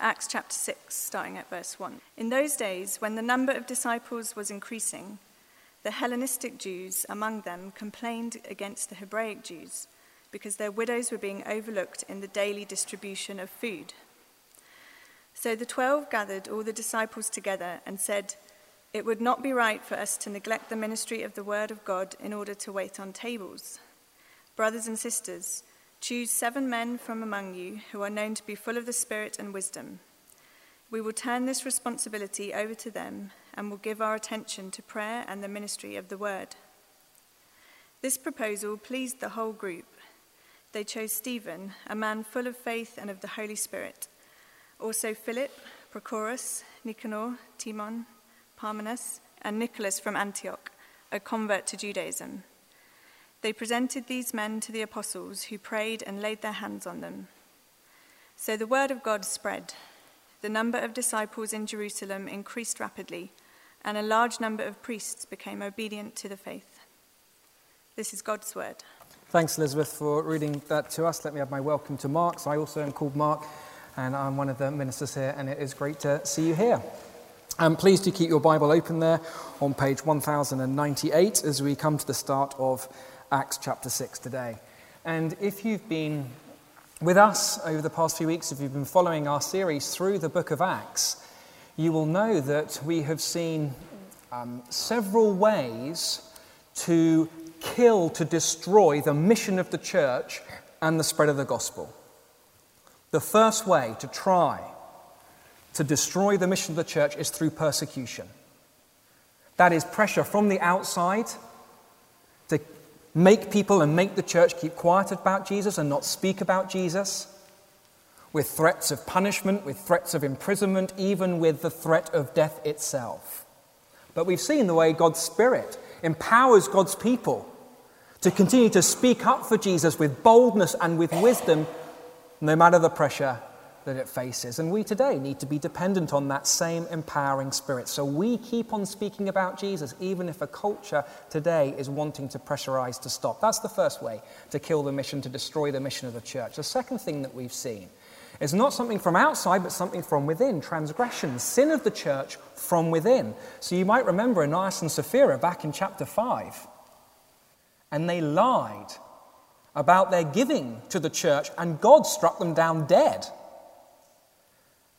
Acts chapter 6, starting at verse 1. In those days, when the number of disciples was increasing, the Hellenistic Jews among them complained against the Hebraic Jews because their widows were being overlooked in the daily distribution of food. So the twelve gathered all the disciples together and said, It would not be right for us to neglect the ministry of the word of God in order to wait on tables. Brothers and sisters, Choose seven men from among you who are known to be full of the Spirit and wisdom. We will turn this responsibility over to them and will give our attention to prayer and the ministry of the word. This proposal pleased the whole group. They chose Stephen, a man full of faith and of the Holy Spirit, also Philip, Prochorus, Nicanor, Timon, Parmenas, and Nicholas from Antioch, a convert to Judaism. They presented these men to the apostles, who prayed and laid their hands on them. So the word of God spread. The number of disciples in Jerusalem increased rapidly, and a large number of priests became obedient to the faith. This is God's word. Thanks, Elizabeth, for reading that to us. Let me add my welcome to Mark. So I also am called Mark, and I'm one of the ministers here, and it is great to see you here. And please do keep your Bible open there on page 1098 as we come to the start of Acts chapter 6 today. And if you've been with us over the past few weeks, if you've been following our series through the book of Acts, you will know that we have seen um, several ways to kill, to destroy the mission of the church and the spread of the gospel. The first way to try to destroy the mission of the church is through persecution. That is pressure from the outside make people and make the church keep quiet about Jesus and not speak about Jesus, with threats of punishment, with threats of imprisonment, even with the threat of death itself. But we've seen the way God's Spirit empowers God's people to continue to speak up for Jesus with boldness and with wisdom, no matter the pressure that it faces. And we today need to be dependent on that same empowering spirit. So we keep on speaking about Jesus, even if a culture today is wanting to pressurize to stop. That's the first way to kill the mission, to destroy the mission of the church. The second thing that we've seen is not something from outside, but something from within transgression, sin of the church from within. So you might remember Ananias and Sapphira back in chapter 5. And they lied about their giving to the church, and God struck them down dead.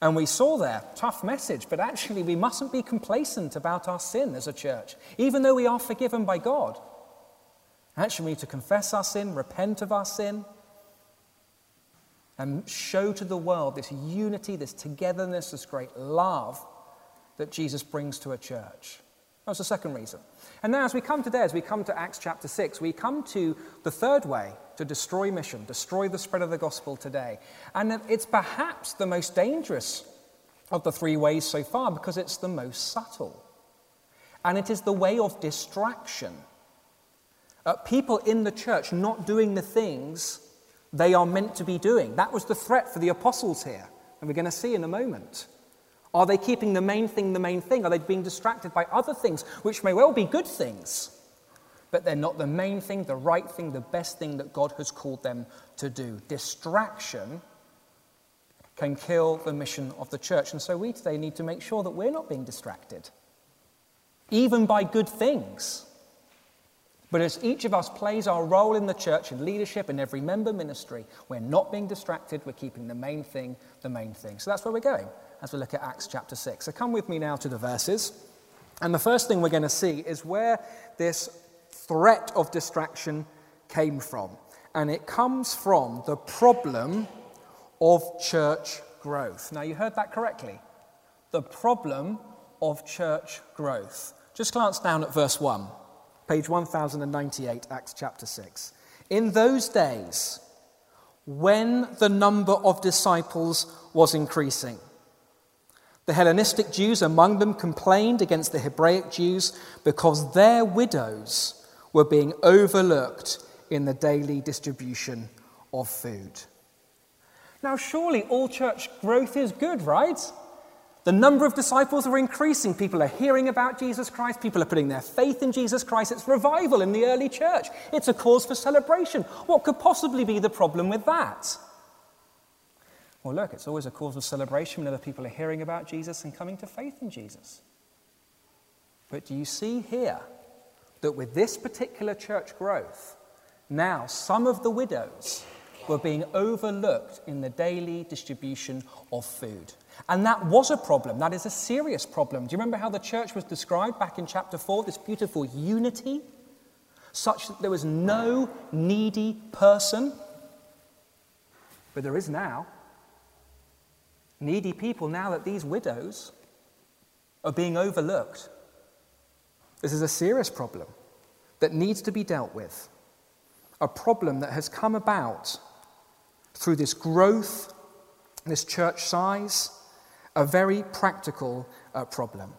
And we saw there, tough message, but actually we mustn't be complacent about our sin as a church, even though we are forgiven by God. Actually, we need to confess our sin, repent of our sin, and show to the world this unity, this togetherness, this great love that Jesus brings to a church. That was the second reason. And now, as we come today, as we come to Acts chapter 6, we come to the third way to destroy mission, destroy the spread of the gospel today. And it's perhaps the most dangerous of the three ways so far because it's the most subtle. And it is the way of distraction. Uh, people in the church not doing the things they are meant to be doing. That was the threat for the apostles here, and we're going to see in a moment. Are they keeping the main thing the main thing? Are they being distracted by other things, which may well be good things? but they're not the main thing, the right thing, the best thing that God has called them to do. Distraction can kill the mission of the church. And so we today need to make sure that we're not being distracted, even by good things. But as each of us plays our role in the church, in leadership, in every member ministry, we're not being distracted. We're keeping the main thing the main thing. So that's where we're going as we look at Acts chapter 6. So come with me now to the verses. And the first thing we're going to see is where this threat of distraction came from. And it comes from the problem of church growth. Now, you heard that correctly. The problem of church growth. Just glance down at verse 1, page 1098, Acts chapter 6. In those days, when the number of disciples was increasing, the Hellenistic Jews among them complained against the Hebraic Jews because their widows were being overlooked in the daily distribution of food. Now, surely all church growth is good, right? The number of disciples are increasing. People are hearing about Jesus Christ. People are putting their faith in Jesus Christ. It's revival in the early church. It's a cause for celebration. What could possibly be the problem with that? Well, look, it's always a cause of celebration when other people are hearing about Jesus and coming to faith in Jesus. But do you see here that with this particular church growth, now some of the widows were being overlooked in the daily distribution of food? And that was a problem. That is a serious problem. Do you remember how the church was described back in chapter 4? This beautiful unity, such that there was no needy person. But there is now. Needy people, now that these widows are being overlooked. This is a serious problem that needs to be dealt with. A problem that has come about through this growth, this church size, a very practical uh, problem.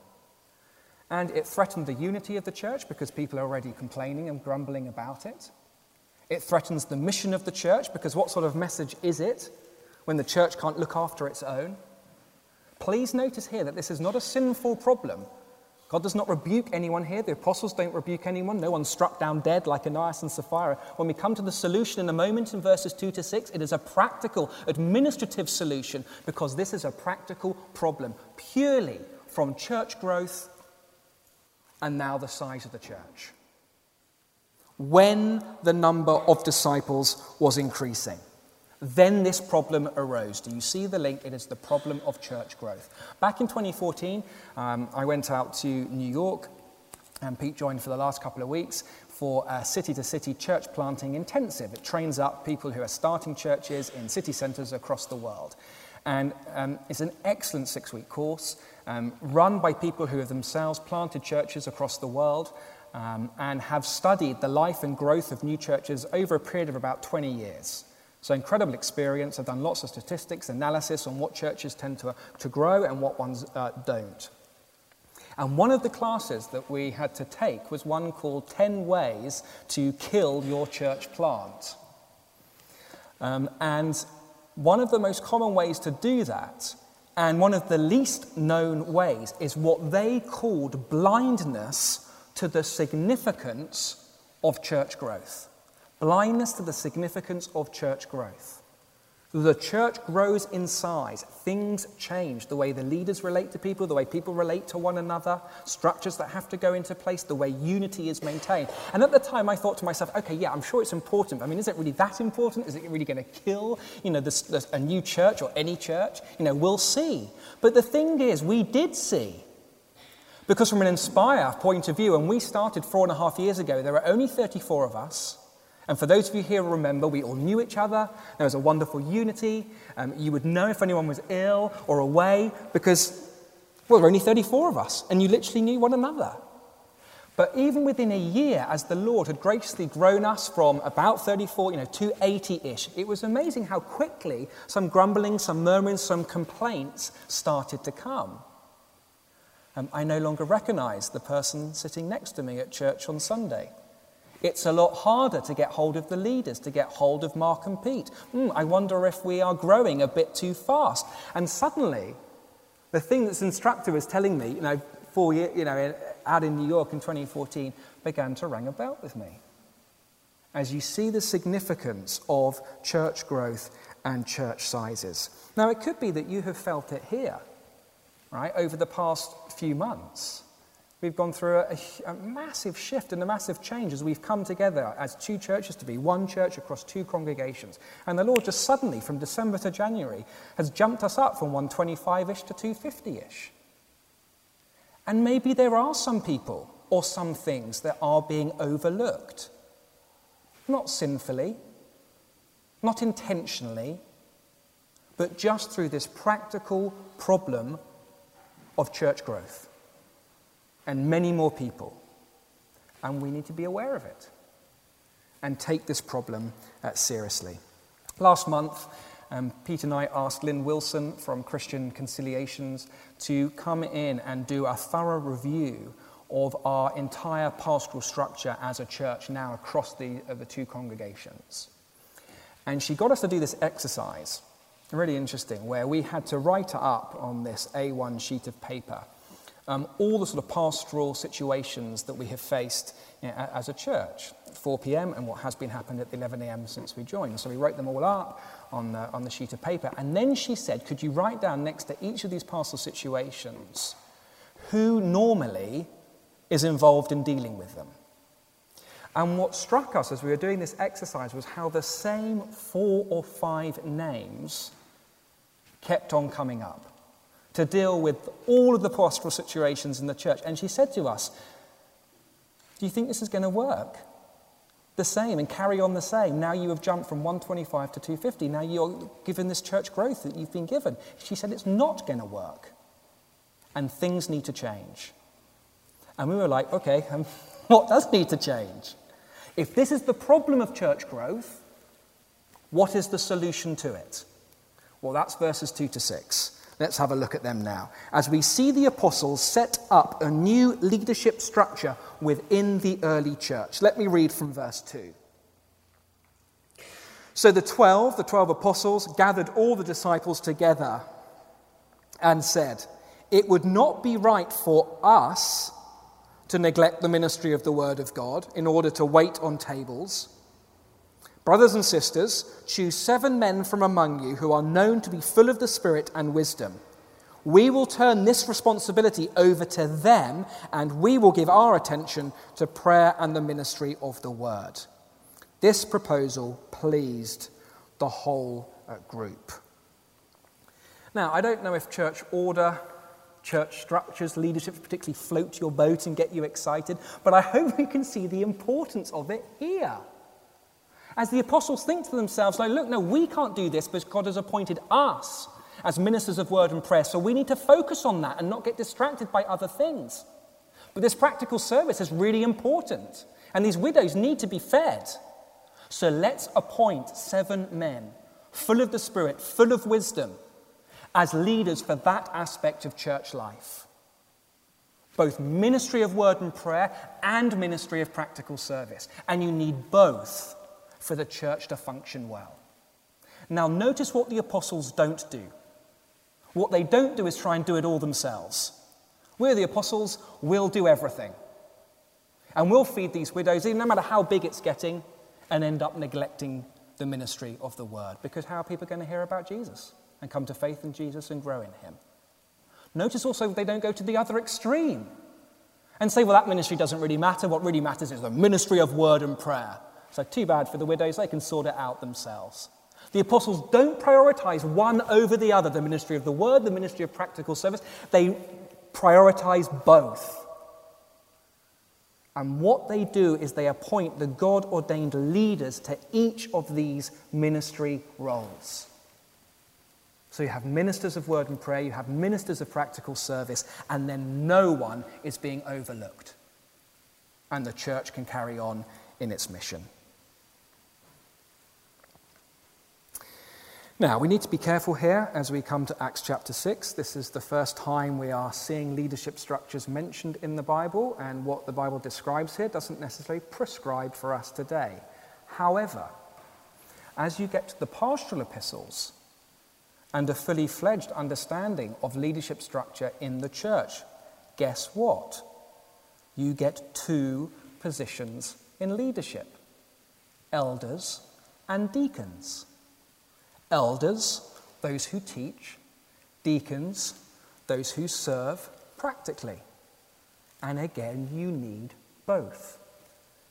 And it threatened the unity of the church because people are already complaining and grumbling about it. It threatens the mission of the church because what sort of message is it when the church can't look after its own? Please notice here that this is not a sinful problem God does not rebuke anyone here. The apostles don't rebuke anyone. No one's struck down dead like Ananias and Sapphira. When we come to the solution in a moment in verses 2 to 6, it is a practical, administrative solution because this is a practical problem purely from church growth and now the size of the church. When the number of disciples was increasing. Then this problem arose. Do you see the link? It is the problem of church growth. Back in 2014, um, I went out to New York, and Pete joined for the last couple of weeks for a city to city church planting intensive. It trains up people who are starting churches in city centres across the world. And um, it's an excellent six week course um, run by people who have themselves planted churches across the world um, and have studied the life and growth of new churches over a period of about 20 years. So, incredible experience. I've done lots of statistics, analysis on what churches tend to, to grow and what ones uh, don't. And one of the classes that we had to take was one called 10 Ways to Kill Your Church Plant. Um, and one of the most common ways to do that, and one of the least known ways, is what they called blindness to the significance of church growth blindness to the significance of church growth. The church grows in size. Things change. The way the leaders relate to people, the way people relate to one another, structures that have to go into place, the way unity is maintained. And at the time, I thought to myself, okay, yeah, I'm sure it's important. I mean, is it really that important? Is it really going to kill, you know, this, this, a new church or any church? You know, we'll see. But the thing is, we did see. Because from an Inspire point of view, when we started four and a half years ago, there were only 34 of us. And for those of you here who remember, we all knew each other. There was a wonderful unity. Um, you would know if anyone was ill or away because, well, there were only 34 of us, and you literally knew one another. But even within a year, as the Lord had graciously grown us from about 34, you know, to 80 ish, it was amazing how quickly some grumbling, some murmuring, some complaints started to come. Um, I no longer recognize the person sitting next to me at church on Sunday. It's a lot harder to get hold of the leaders, to get hold of Mark and Pete. Mm, I wonder if we are growing a bit too fast. And suddenly, the thing that's instructor was telling me, you know, four year, you know, out in New York in 2014, began to ring a bell with me. As you see the significance of church growth and church sizes. Now, it could be that you have felt it here, right, over the past few months. We've gone through a, a, massive shift and a massive change as we've come together as two churches to be one church across two congregations. And the Lord just suddenly, from December to January, has jumped us up from 125 ish to 250 ish. And maybe there are some people or some things that are being overlooked. Not sinfully, not intentionally, but just through this practical problem of church growth and many more people. And we need to be aware of it and take this problem uh, seriously. Last month, um, Pete and I asked Lynn Wilson from Christian Conciliations to come in and do a thorough review of our entire pastoral structure as a church now across the, uh, the two congregations. And she got us to do this exercise, really interesting, where we had to write up on this A1 sheet of paper um, all the sort of pastoral situations that we have faced you know, as a church. 4 p.m. and what has been happened at 11 a.m. since we joined. So we wrote them all up on the, on the sheet of paper. And then she said, Could you write down next to each of these pastoral situations who normally is involved in dealing with them? And what struck us as we were doing this exercise was how the same four or five names kept on coming up to deal with all of the pastoral situations in the church. And she said to us, Do you think this is going to work? The same and carry on the same. Now you have jumped from 125 to 250. Now you're given this church growth that you've been given. She said it's not going to work. And things need to change. And we were like, okay, um, what does need to change? If this is the problem of church growth, what is the solution to it? Well, that's verses 2 to 6. Let's have a look at them now. As we see the apostles set up a new leadership structure within the early church. Let me read from verse 2. So the 12, the 12 apostles, gathered all the disciples together and said, It would not be right for us to neglect the ministry of the Word of God in order to wait on tables. Brothers and sisters, choose seven men from among you who are known to be full of the Spirit and wisdom. We will turn this responsibility over to them and we will give our attention to prayer and the ministry of the Word. This proposal pleased the whole uh, group. Now, I don't know if church order church structures, leadership particularly float your boat and get you excited, but I hope we can see the importance of it here. As the apostles think to themselves, like, look, no, we can't do this because God has appointed us as ministers of word and prayer, so we need to focus on that and not get distracted by other things. But this practical service is really important, and these widows need to be fed. So let's appoint seven men, full of the Spirit, full of wisdom, as leaders for that aspect of church life. Both ministry of word and prayer and ministry of practical service. And you need both for the church to function well. Now, notice what the apostles don't do. What they don't do is try and do it all themselves. We're the apostles, we'll do everything. And we'll feed these widows, even no matter how big it's getting, and end up neglecting the ministry of the word. Because how are people going to hear about Jesus? and come to faith in Jesus and grow in Him. Notice also they don't go to the other extreme and say, well, that ministry doesn't really matter. What really matters is the ministry of word and prayer. So, too bad for the widows, they can sort it out themselves. The apostles don't prioritize one over the other the ministry of the word, the ministry of practical service. They prioritize both. And what they do is they appoint the God ordained leaders to each of these ministry roles. So you have ministers of word and prayer, you have ministers of practical service, and then no one is being overlooked. And the church can carry on in its mission. Now, we need to be careful here as we come to Acts chapter 6. This is the first time we are seeing leadership structures mentioned in the Bible, and what the Bible describes here doesn't necessarily prescribe for us today. However, as you get to the pastoral epistles, and a fully fledged understanding of leadership structure in the church. Guess what? You get two positions in leadership elders and deacons. Elders, those who teach, deacons, those who serve practically. And again, you need both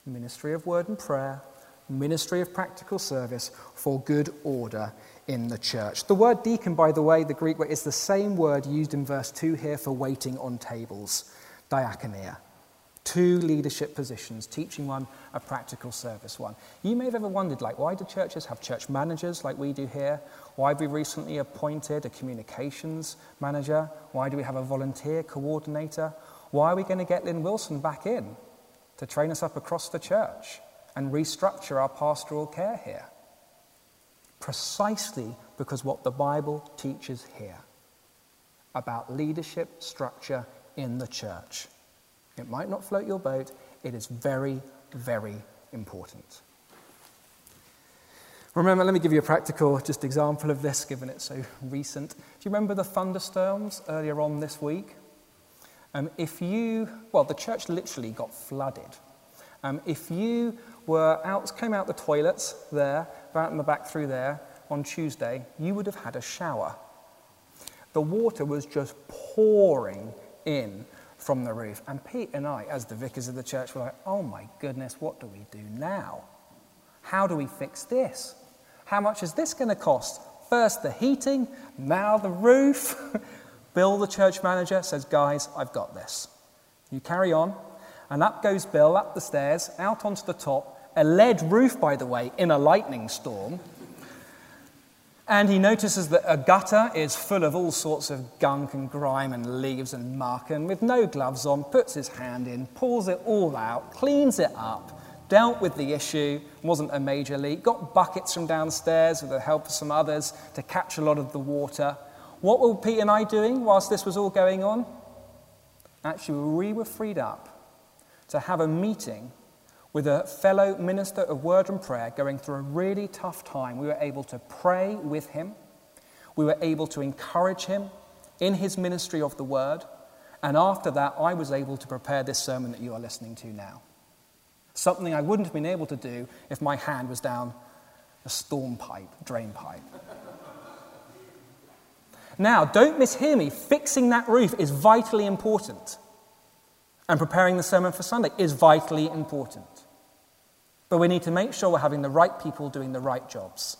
ministry of word and prayer, ministry of practical service for good order in the church. The word deacon, by the way, the Greek word, is the same word used in verse 2 here for waiting on tables, diakonia. Two leadership positions, teaching one, a practical service one. You may have ever wondered, like, why do churches have church managers like we do here? Why have we recently appointed a communications manager? Why do we have a volunteer coordinator? Why are we going to get Lynn Wilson back in to train us up across the church and restructure our pastoral care here? precisely because what the Bible teaches here about leadership structure in the church. It might not float your boat, it is very, very important. Remember, let me give you a practical just example of this, given it's so recent. Do you remember the thunderstorms earlier on this week? Um, if you, well, the church literally got flooded. Um, if you were out, came out the toilets there, out in the back through there on Tuesday, you would have had a shower. The water was just pouring in from the roof. And Pete and I, as the vicars of the church, were like, oh my goodness, what do we do now? How do we fix this? How much is this going to cost? First the heating, now the roof. Bill, the church manager, says, Guys, I've got this. You carry on. And up goes Bill, up the stairs, out onto the top. A lead roof, by the way, in a lightning storm. And he notices that a gutter is full of all sorts of gunk and grime and leaves and muck, and with no gloves on, puts his hand in, pulls it all out, cleans it up, dealt with the issue, wasn't a major leak, got buckets from downstairs with the help of some others to catch a lot of the water. What were Pete and I doing whilst this was all going on? Actually, we were freed up to have a meeting with a fellow minister of word and prayer going through a really tough time, we were able to pray with him. We were able to encourage him in his ministry of the word. And after that, I was able to prepare this sermon that you are listening to now. Something I wouldn't have been able to do if my hand was down a storm pipe, drain pipe. now, don't mishear me. Fixing that roof is vitally important and preparing the sermon for Sunday is vitally important. But we need to make sure we're having the right people doing the right jobs.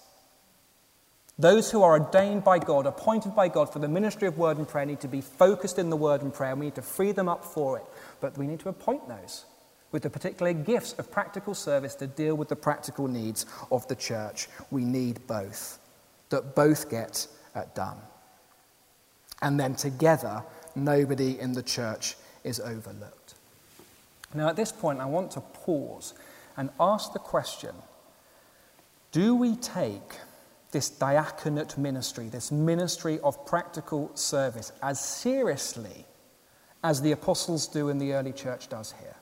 Those who are ordained by God, appointed by God for the ministry of word and prayer, need to be focused in the word and prayer. We need to free them up for it. But we need to appoint those with the particular gifts of practical service to deal with the practical needs of the church. We need both, that both get uh, done. And then together, nobody in the church is overlooked. Now, at this point, I want to pause and ask the question do we take this diaconate ministry, this ministry of practical service, as seriously as the apostles do and the early church does here?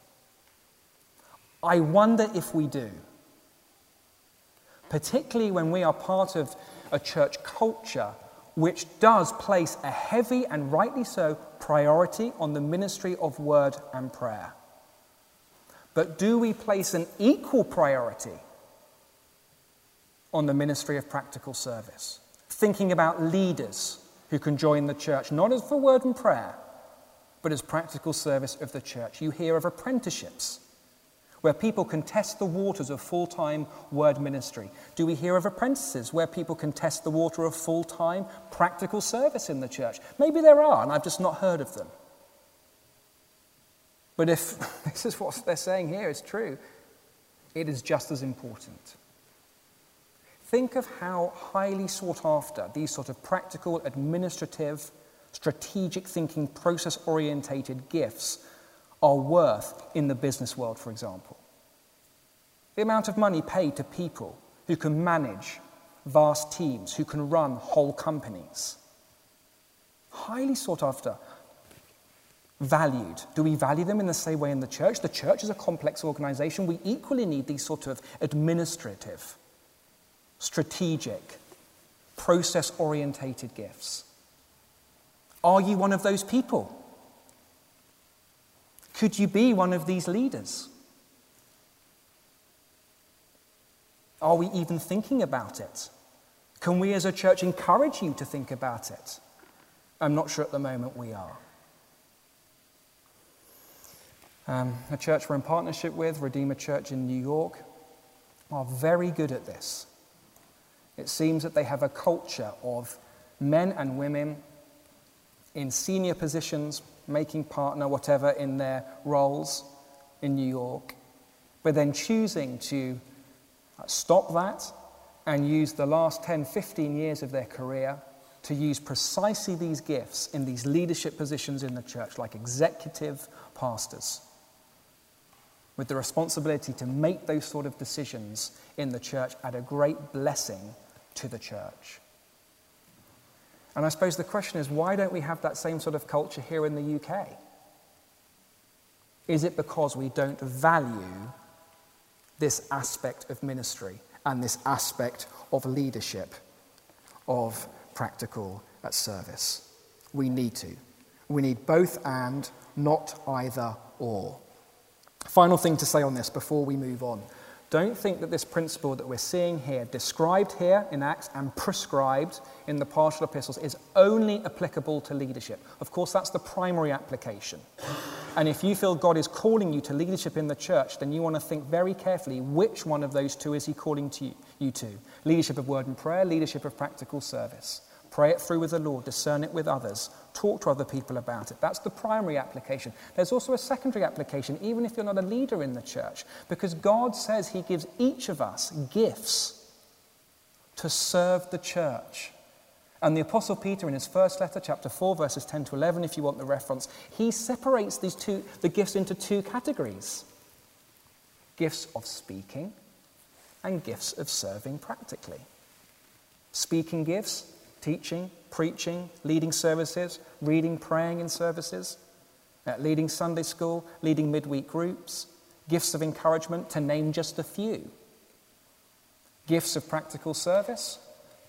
I wonder if we do. Particularly when we are part of a church culture which does place a heavy and rightly so priority on the ministry of word and prayer. But do we place an equal priority on the ministry of practical service? Thinking about leaders who can join the church, not as for word and prayer, but as practical service of the church. You hear of apprenticeships where people can test the waters of full time word ministry? Do we hear of apprentices where people can test the water of full time practical service in the church? Maybe there are, and I've just not heard of them. But if this is what they're saying here is true, it is just as important. Think of how highly sought after these sort of practical, administrative, strategic thinking, process orientated gifts are worth in the business world, for example. The amount of money paid to people who can manage vast teams, who can run whole companies. Highly sought after, valued. Do we value them in the same way in the church? The church is a complex organization. We equally need these sort of administrative, strategic, process orientated gifts. Are you one of those people? Could you be one of these leaders? Are we even thinking about it? Can we as a church encourage you to think about it? I'm not sure at the moment we are. Um, a church we're in partnership with, Redeemer Church in New York, are very good at this. It seems that they have a culture of men and women in senior positions, making partner, whatever, in their roles in New York, but then choosing to stop that and use the last 10, 15 years of their career to use precisely these gifts in these leadership positions in the church, like executive pastors, with the responsibility to make those sort of decisions in the church at a great blessing to the church. And I suppose the question is why don't we have that same sort of culture here in the UK? Is it because we don't value this aspect of ministry and this aspect of leadership, of practical uh, service? We need to. We need both and, not either or. Final thing to say on this before we move on. Don't think that this principle that we're seeing here, described here in Acts and prescribed in the pastoral epistles, is only applicable to leadership. Of course, that's the primary application. And if you feel God is calling you to leadership in the church, then you want to think very carefully which one of those two is He calling to you, you to leadership of word and prayer, leadership of practical service. Pray it through with the Lord, discern it with others, talk to other people about it. That's the primary application. There's also a secondary application, even if you're not a leader in the church, because God says He gives each of us gifts to serve the church. And the Apostle Peter, in his first letter, chapter 4, verses 10 to 11, if you want the reference, he separates these two, the gifts into two categories gifts of speaking and gifts of serving practically. Speaking gifts, teaching, preaching, leading services, reading, praying in services, uh, leading Sunday school, leading midweek groups, gifts of encouragement, to name just a few. Gifts of practical service,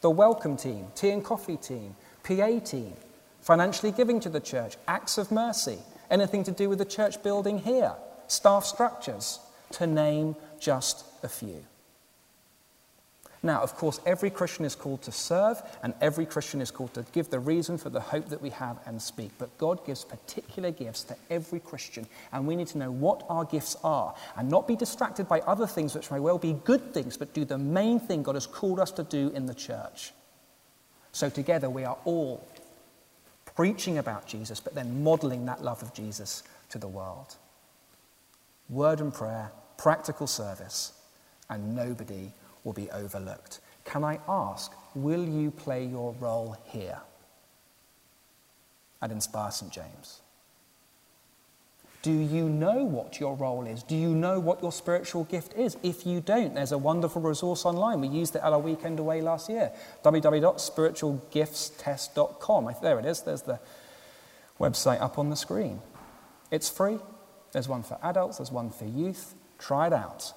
the welcome team, tea and coffee team, PA team, financially giving to the church, acts of mercy, anything to do with the church building here, staff structures, to name just a few. Now, of course, every Christian is called to serve, and every Christian is called to give the reason for the hope that we have and speak. But God gives particular gifts to every Christian, and we need to know what our gifts are and not be distracted by other things which may well be good things, but do the main thing God has called us to do in the church. So, together, we are all preaching about Jesus, but then modeling that love of Jesus to the world. Word and prayer, practical service, and nobody will be overlooked. Can I ask, will you play your role here at Inspire St. James? Do you know what your role is? Do you know what your spiritual gift is? If you don't, there's a wonderful resource online. We used it at our weekend away last year www.spiritualgiftstest.com. There it is, there's the website up on the screen. It's free. There's one for adults, there's one for youth. Try it out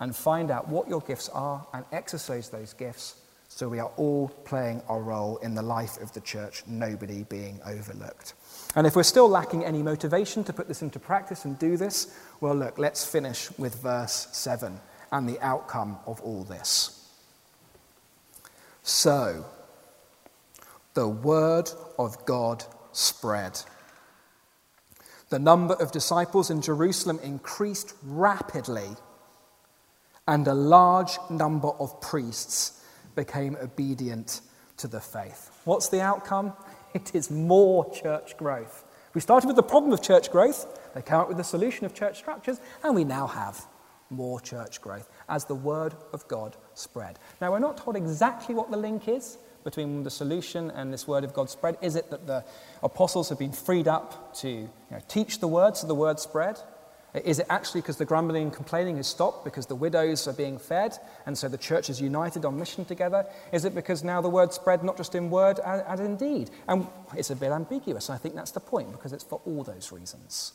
and find out what your gifts are and exercise those gifts so we are all playing our role in the life of the church, nobody being overlooked. And if we're still lacking any motivation to put this into practice and do this, well, look, let's finish with verse 7 and the outcome of all this. So, the word of God spread. The number of disciples in Jerusalem increased rapidly and a large number of priests became obedient to the faith. What's the outcome? It is more church growth. We started with the problem of church growth, they came up with the solution of church structures, and we now have more church growth as the word of God spread. Now, we're not told exactly what the link is between the solution and this word of God spread. Is it that the apostles have been freed up to you know, teach the word so the word spread? Is it actually because the grumbling and complaining has stopped because the widows are being fed and so the church is united on mission together? Is it because now the word spread not just in word and, in deed? And it's a bit ambiguous. I think that's the point because it's for all those reasons.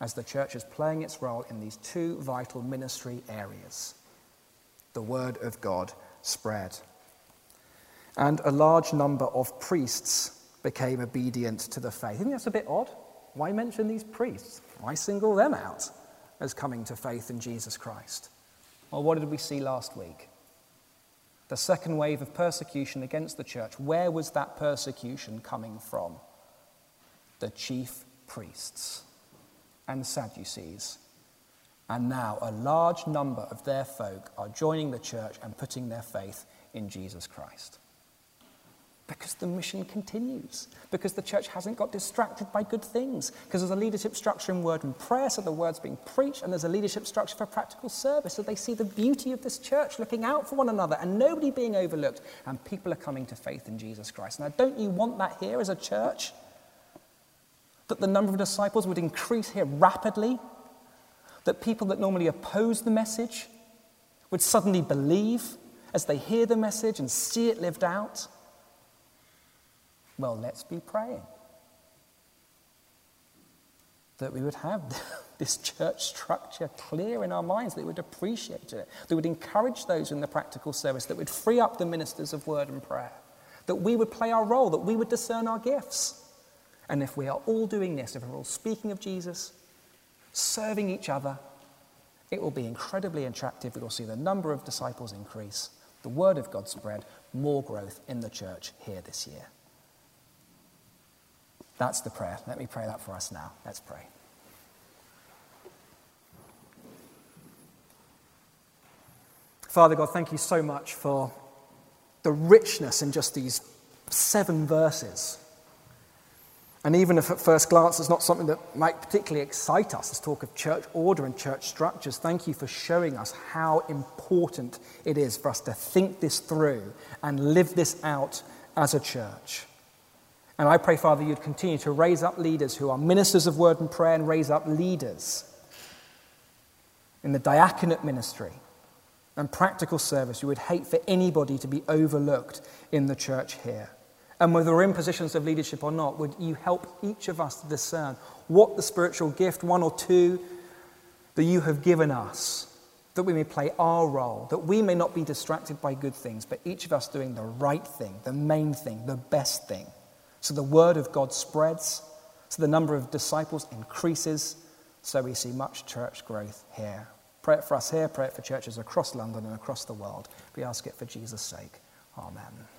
As the church is playing its role in these two vital ministry areas, the word of God spread. And a large number of priests became obedient to the faith. Isn't that a bit odd? Why mention these priests? Why single them out as coming to faith in Jesus Christ? Well, what did we see last week? The second wave of persecution against the church. Where was that persecution coming from? The chief priests and Sadducees. And now a large number of their folk are joining the church and putting their faith in Jesus Christ. Because the mission continues. Because the church hasn't got distracted by good things. Because there's a leadership structure in word and prayer, so the word's being preached, and there's a leadership structure for practical service, so they see the beauty of this church looking out for one another and nobody being overlooked, and people are coming to faith in Jesus Christ. Now, don't you want that here as a church? That the number of disciples would increase here rapidly? That people that normally oppose the message would suddenly believe as they hear the message and see it lived out? Well, let's be praying that we would have this church structure clear in our minds, that we would appreciate it, that we would encourage those in the practical service, that would free up the ministers of word and prayer, that we would play our role, that we would discern our gifts. And if we are all doing this, if we're all speaking of Jesus, serving each other, It will be incredibly attractive. We will see the number of disciples increase, the word of God spread, more growth in the church here this year. That's the prayer. Let me pray that for us now. Let's pray. Father God, thank you so much for the richness in just these seven verses. And even if at first glance it's not something that might particularly excite us, this talk of church order and church structures, thank you for showing us how important it is for us to think this through and live this out as a church. And I pray, Father, you'd continue to raise up leaders who are ministers of word and prayer and raise up leaders in the diaconate ministry and practical service. You would hate for anybody to be overlooked in the church here. And whether we're in positions of leadership or not, would you help each of us to discern what the spiritual gift, one or two, that you have given us, that we may play our role, that we may not be distracted by good things, but each of us doing the right thing, the main thing, the best thing. So the word of God spreads, so the number of disciples increases, so we see much church growth here. Pray it for us here, pray it for churches across London and across the world. We ask it for Jesus' sake. Amen.